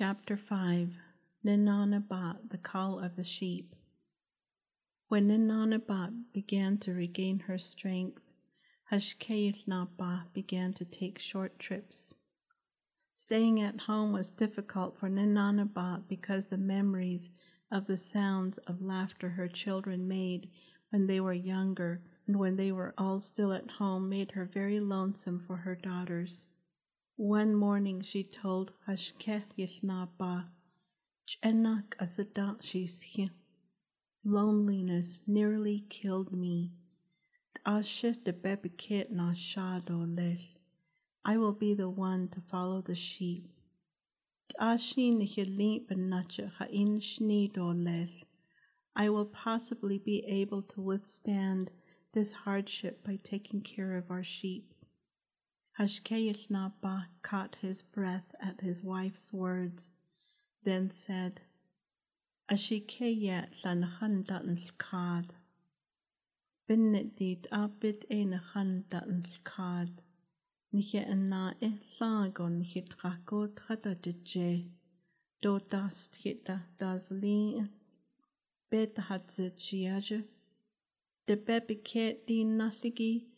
Chapter 5 Ninanabat, the Call of the Sheep. When Ninanabat began to regain her strength, Hashké Yił Naabaah began to take short trips. Staying at home was difficult for Ninanabat because the memories of the sounds of laughter her children made when they were younger and when they were all still at home made her very lonesome for her daughters. One morning she told Hashkeh Yithnaba, Chenak asadakshishya. Loneliness nearly killed me. Ashe de bebiket na shado lel. I will be the one to follow the sheep. I will possibly be able to withstand this hardship by taking care of our sheep. Hashké Yił Naabaah caught his breath at his wife's words, then said, Ashikeyet lanachandan lkad. Binnitid abit enachandan lkad. Nije na e eh lagon hitrako tradadije. Do das hita das li bet hatzit shiaje. De bebiket di nathigi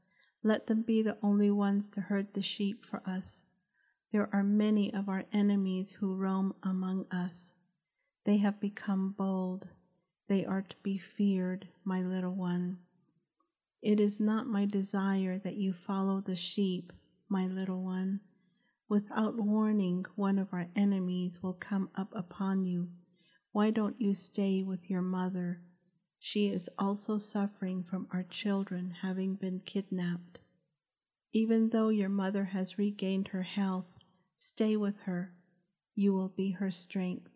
Let them be the only ones to herd the sheep for us. There are many of our enemies who roam among us. They have become bold. They are to be feared, my little one. It is not my desire that you follow the sheep, my little one. Without warning, one of our enemies will come up upon you. Why don't you stay with your mother? She is also suffering from our children having been kidnapped. Even though your mother has regained her health, stay with her. You will be her strength.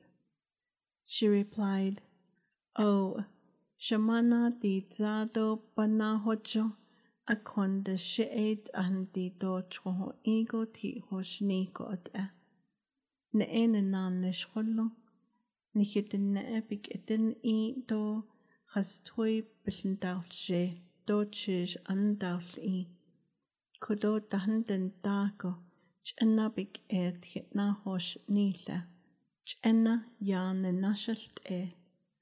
She replied, Oh, Shamana di zado panahocho akonde sheet andi do choho ego ti. Ne ene nan ne shkollo, ne hitten ne epik eten i do qastqui billantaalli toochish anantaalli kudoo tahantan taako ch'anapik eet jitnaahosh niila ch'ana yaana nashalt e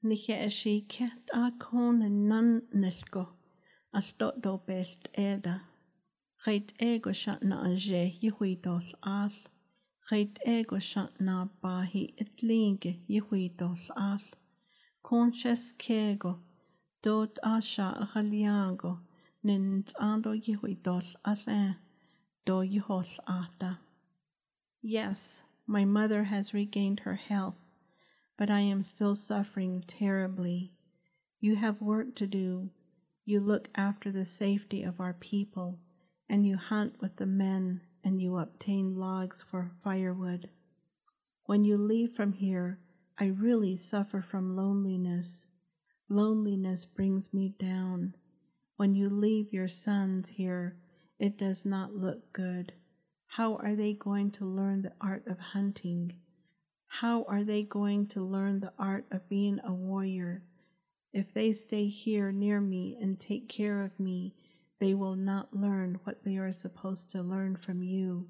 nije'xi ket aakoon nan nilko alto'to belt eeda qeit eego xa'na alje yihuitol aal qeit eego xa'na paahi itliinke yihuitol aal Conscious kego, dot asha galiago, nins ando yihui dos as e, do yihos ata. Yes, my mother has regained her health but I am still suffering terribly. You have work to do. You look after the safety of our people, and you hunt with the men, and you obtain logs for firewood. When you leave from here, I really suffer from loneliness. Loneliness brings me down. When you leave your sons here, it does not look good. How are they going to learn the art of hunting? How are they going to learn the art of being a warrior? If they stay here near me and take care of me, they will not learn what they are supposed to learn from you.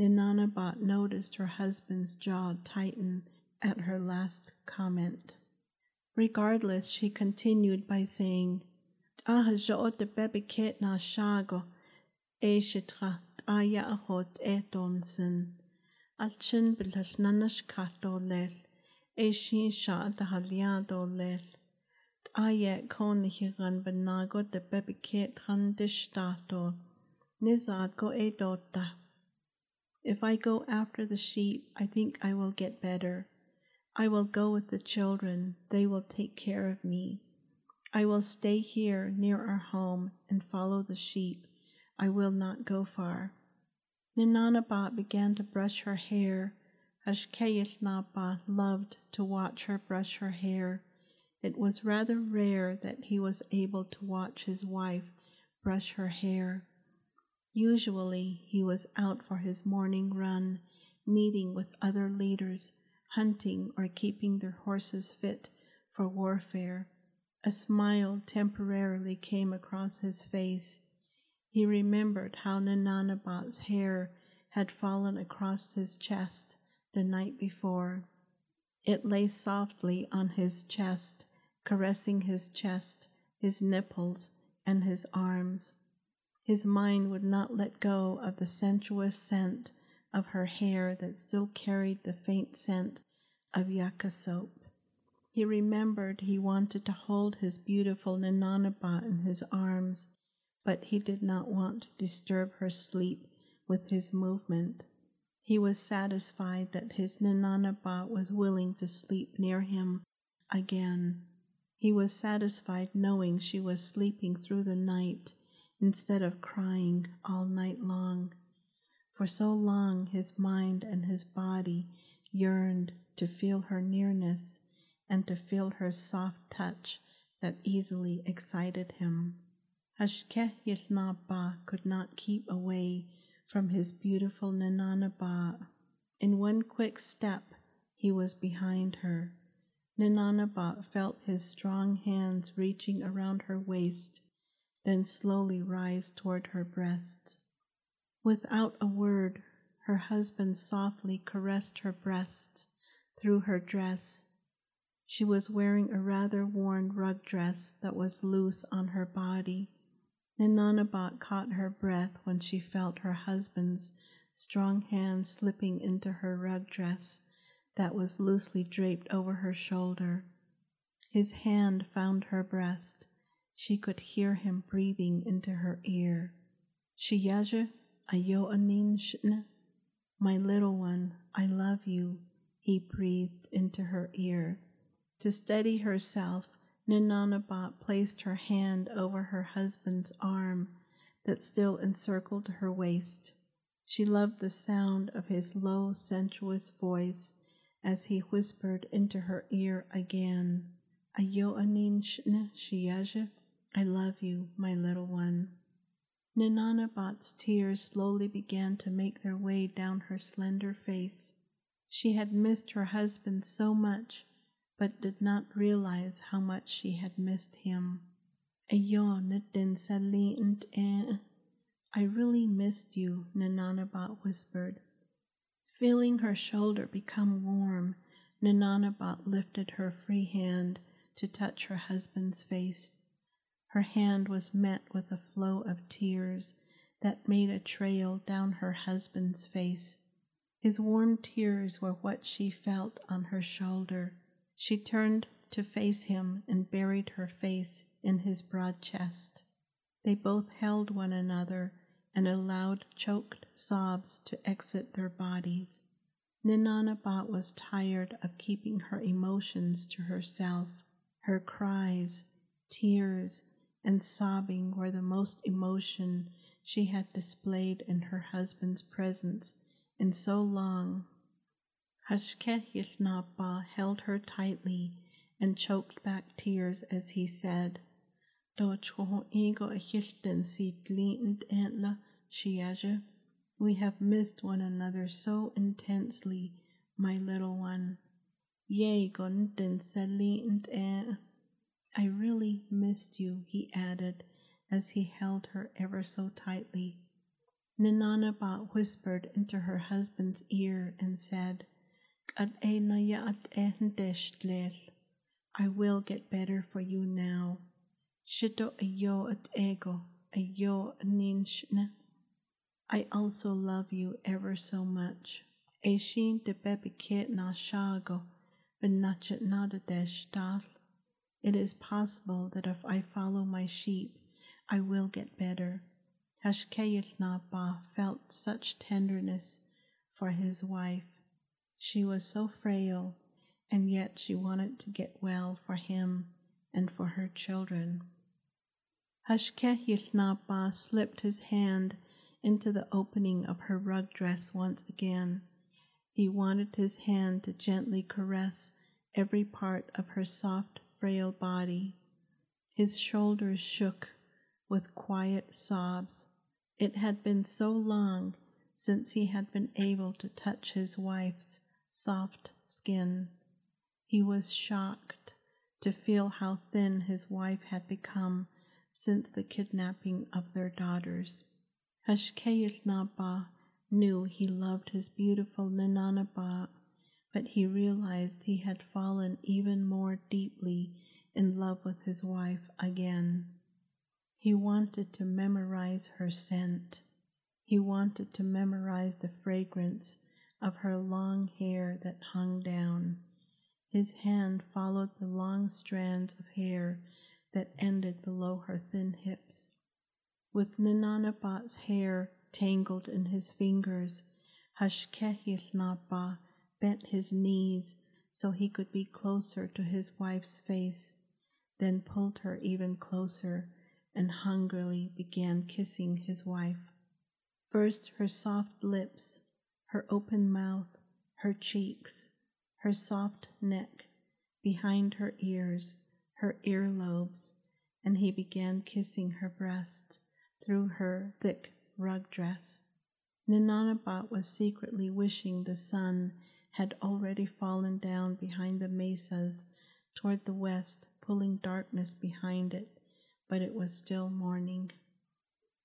Ninanabat noticed her husband's jaw tighten at her last comment. Regardless, she continued by saying, Ah, jo'ot de bebiket na shago, shitra, aya ahot etonsen. Alchin bilal nanash kato lel, e shi sha da haliado lel. Ayet kon hiran benago de bebiket randishtato, nizad go e dota. If I go after the sheep, I think I will get better. I will go with the children, they will take care of me. I will stay here near our home and follow the sheep. I will not go far. Ninanabat began to brush her hair. Hashké Yił Naabaah loved to watch her brush her hair. It was rather rare that he was able to watch his wife brush her hair. Usually he was out for his morning run, meeting with other leaders, hunting or keeping their horses fit for warfare. A smile temporarily came across his face. He remembered how Nananabat's hair had fallen across his chest the night before. It lay softly on his chest, caressing his chest, his nipples, and his arms. His mind would not let go of the sensuous scent of her hair that still carried the faint scent of yucca soap. He remembered he wanted to hold his beautiful Nananabat in his arms, but he did not want to disturb her sleep with his movement. He was satisfied that his Nananabat was willing to sleep near him again. He was satisfied knowing she was sleeping through the night instead of crying all night long. For so long his mind and his body yearned to feel her nearness and to feel her soft touch that easily excited him. Hashkeh Yithnaba could not keep away from his beautiful Nananaba. In one quick step, he was behind her. Nananaba felt his strong hands reaching around her waist then slowly rise toward her breasts. Without a word, her husband softly caressed her breasts through her dress. She was wearing a rather worn rug dress that was loose on her body. Nananabat caught her breath when she felt her husband's strong hand slipping into her rug dress that was loosely draped over her shoulder. His hand found her breast she could hear him breathing into her ear. Shiyaja ayo anin shna. My little one, I love you, he breathed into her ear. To steady herself, Ninanabat placed her hand over her husband's arm that still encircled her waist. She loved the sound of his low, sensuous voice as he whispered into her ear again, Ayo anin shna shiyaja. I love you, my little one. Ninanabat's tears slowly began to make their way down her slender face. She had missed her husband so much, but did not realize how much she had missed him. Eh? I really missed you, Nananabat whispered. Feeling her shoulder become warm, Nananabat lifted her free hand to touch her husband's face. Her hand was met with a flow of tears that made a trail down her husband's face. His warm tears were what she felt on her shoulder. She turned to face him and buried her face in his broad chest. They both held one another and allowed choked sobs to exit their bodies. Ninanabat was tired of keeping her emotions to herself. Her cries, tears, and sobbing were the most emotion she had displayed in her husband's presence in so long. Hashké held her tightly and choked back tears as he said, "Dochrón ego hishden si tliint antla shiage. We have missed one another so intensely, my little one. Yea, gonten salient I really missed you, he added as he held her ever so tightly. Ninanabat whispered into her husband's ear and said, I will get better for you now. Shito ayo at ego, ayo ninshne. I also love you ever so much. Eshin de bebikit na shago, but nachet nada desh it is possible that if I follow my sheep, I will get better. Hashké Yił Naabaah felt such tenderness for his wife. She was so frail, and yet she wanted to get well for him and for her children. Hashké Yił Naabaah slipped his hand into the opening of her rug dress once again. He wanted his hand to gently caress every part of her soft, frail body. His shoulders shook with quiet sobs. It had been so long since he had been able to touch his wife's soft skin. He was shocked to feel how thin his wife had become since the kidnapping of their daughters. Hashké Yił Naabaah knew he loved his beautiful Nananaba, but he realized he had fallen even more deeply in love with his wife again. He wanted to memorize her scent. He wanted to memorize the fragrance of her long hair that hung down. His hand followed the long strands of hair that ended below her thin hips. With Nananabat's hair tangled in his fingers, Hashké Yił Naabaah bent his knees so he could be closer to his wife's face, then pulled her even closer and hungrily began kissing his wife. First her soft lips, her open mouth, her cheeks, her soft neck, behind her ears, her earlobes, and he began kissing her breasts through her thick rug dress. Nananabat was secretly wishing the sun had already fallen down behind the mesas toward the west, pulling darkness behind it, but it was still morning.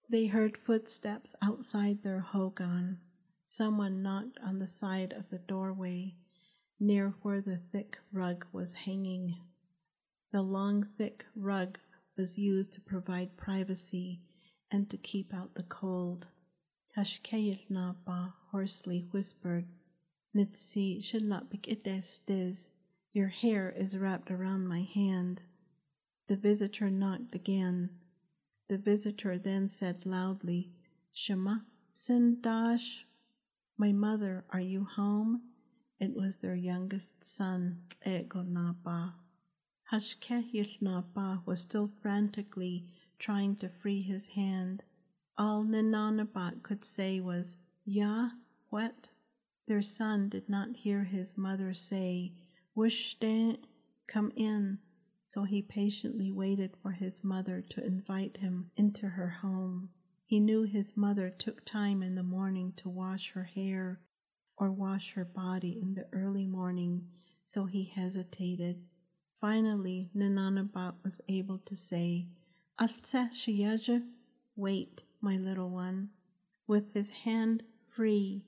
They heard footsteps outside their hogan. Someone knocked on the side of the doorway near where the thick rug was hanging. The long, thick rug was used to provide privacy and to keep out the cold. Hashké Yił Naabaah hoarsely whispered, Nitsi shilapik idestes. Your hair is wrapped around my hand. The visitor knocked again. The visitor then said loudly, Shema, Sindash. My mother, are you home? It was their youngest son, Egonaba. Hashké Yił Naabaah was still frantically trying to free his hand. All Nananabat could say was, Ya, what? Their son did not hear his mother say, Wishdan, come in, so he patiently waited for his mother to invite him into her home. He knew his mother took time in the morning to wash her hair or wash her body in the early morning, so he hesitated. Finally, Nananabat was able to say, Shiyaja, wait, my little one. With his hand free,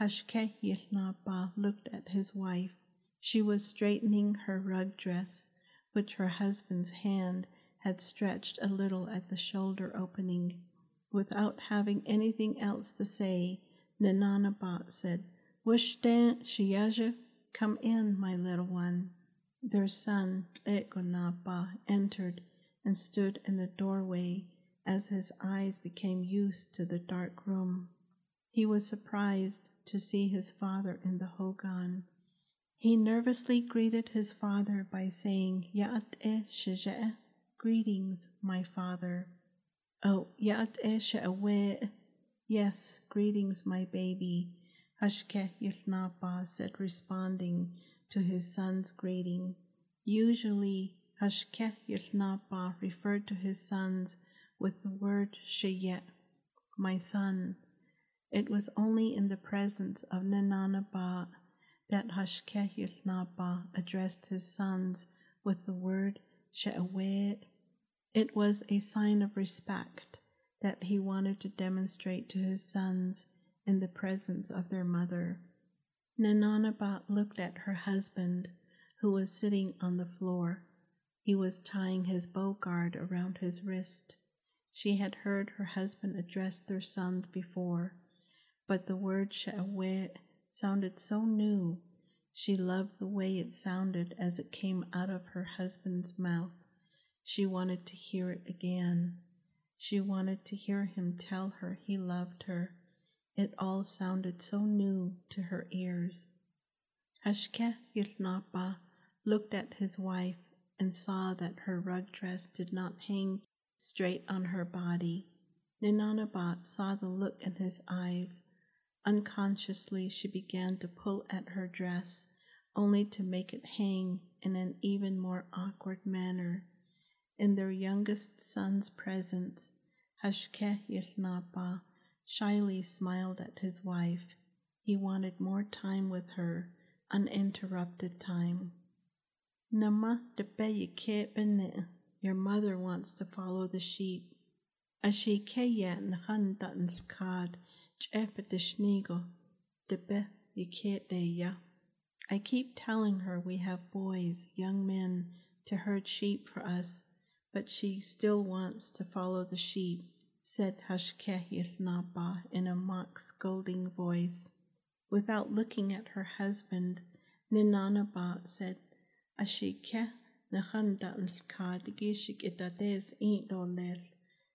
Hashké Yił Naabaah looked at his wife. She was straightening her rug dress, which her husband's hand had stretched a little at the shoulder opening. Without having anything else to say, Nananabat said, Wishdan Shiyaja, come in, my little one. Their son, Egonapa, entered and stood in the doorway as his eyes became used to the dark room. He was surprised to see his father in the Hogan. He nervously greeted his father by saying, Ya'at e shija'e, greetings, my father. Oh, Ya'at e sha'awe, yes, greetings, my baby. Hashke Yilnapa said, responding to his son's greeting. Usually, Hashke Yilnapa referred to his sons with the word Sheyet, my son. It was only in the presence of Nananaba that Hashké Yił Naabaah addressed his sons with the word She'awed. It was a sign of respect that he wanted to demonstrate to his sons in the presence of their mother. Nananabat looked at her husband, who was sitting on the floor. He was tying his bow guard around his wrist. She had heard her husband address their sons before, but the word Sha'awet sounded so new. She loved the way it sounded as it came out of her husband's mouth. She wanted to hear it again. She wanted to hear him tell her he loved her. It all sounded so new to her ears. Hashke Yilnapa looked at his wife and saw that her rug dress did not hang straight on her body. Ninanabat saw the look in his eyes. Unconsciously, she began to pull at her dress, only to make it hang in an even more awkward manner. In their youngest son's presence, Hashké Yił Naabaah shyly smiled at his wife. He wanted more time with her, uninterrupted time. Nama de Your mother wants to follow the sheep. Ashikeya nhanda nkad chepetishnigo debe yikedeya. I keep telling her we have boys, young men, to herd sheep for us, but she still wants to follow the sheep, said Hashké Yił Naabaah in a mock scolding voice. Without looking at her husband, Ninanaba said, Ashike. The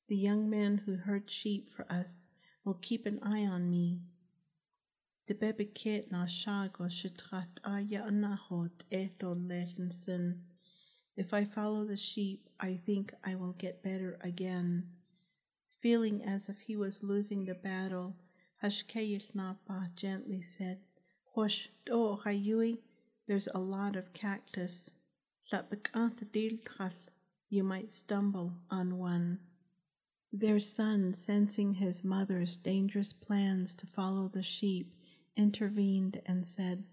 young man who herd sheep for us will keep an eye on me. De bebeket na shago shitrat aya anahot etol letensen. If I follow the sheep, I think I will get better again. Feeling as if he was losing the battle, Hashké Yił Naabaah gently said, Hosh do hayui, there's a lot of cactus. You might stumble on one. Their son, sensing his mother's dangerous plans to follow the sheep, intervened and said,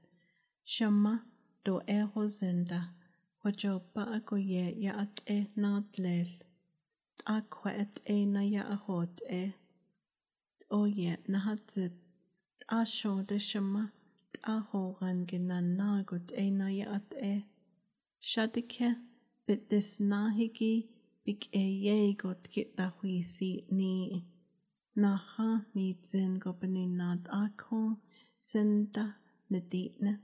Shama do eho zinda, wajo ba'agoye ya'at e nadlel, akwet e na ya'ahot e, oye nahatzit, asho de shama, ahoran genan nagot e na ya'at e, shadike bit this nahigi ni na ha ni zen go bani nad ako senda naditna.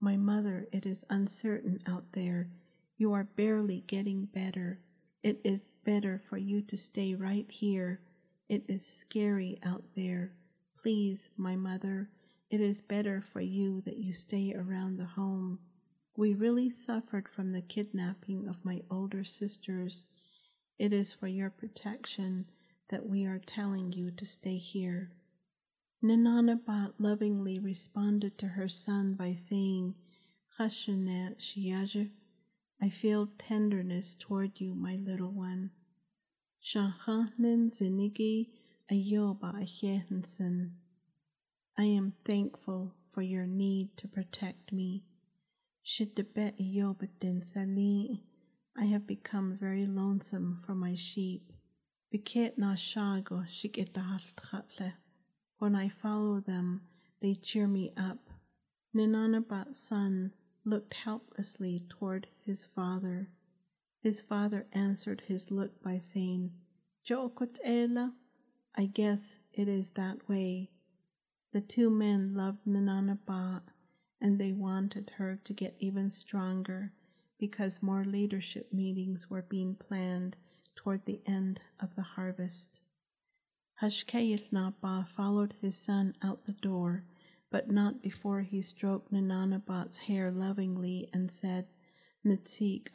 My mother, it is uncertain out there. You are barely getting better. It is better for you to stay right here. It is scary out there. Please, my mother, it is better for you that you stay around the home. We really suffered from the kidnapping of my older sisters it is for your protection that we are telling you to stay here. Ninanabat lovingly responded to her son by saying, I feel tenderness toward you, my little one. I am thankful for your need to protect me. Shittebet Ayobatin Sali. I have become very lonesome for my sheep. When I follow them, they cheer me up. Ninanabat's son looked helplessly toward his father. His father answered his look by saying, Ela, I guess it is that way. The two men loved Ninanabat, and they wanted her to get even stronger because more leadership meetings were being planned toward the end of the harvest. Hashké Yił Naabaah followed his son out the door, but not before he stroked Ninanabat's hair lovingly and said, Nitsik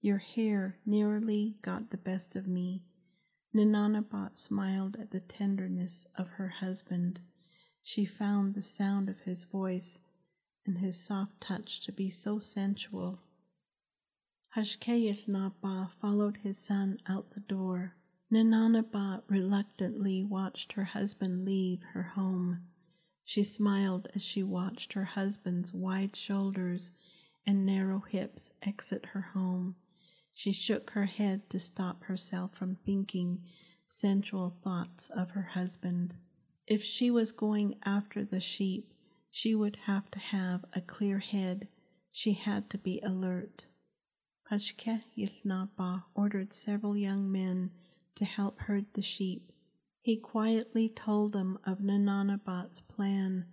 Your hair nearly got the best of me. Ninanabat smiled at the tenderness of her husband. She found the sound of his voice and his soft touch to be so sensual. Hashké Yił Naabaah followed his son out the door. Ninanabat reluctantly watched her husband leave her home. She smiled as she watched her husband's wide shoulders and narrow hips exit her home. She shook her head to stop herself from thinking sensual thoughts of her husband. If she was going after the sheep, she would have to have a clear head. She had to be alert. Pashke Yilnaba ordered several young men to help herd the sheep. He quietly told them of Nananabat's plan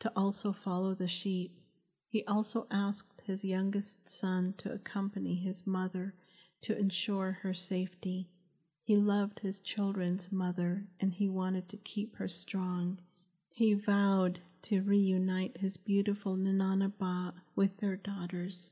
to also follow the sheep. He also asked his youngest son to accompany his mother to ensure her safety. He loved his children's mother and he wanted to keep her strong. He vowed to reunite his beautiful Ninanaba with their daughters.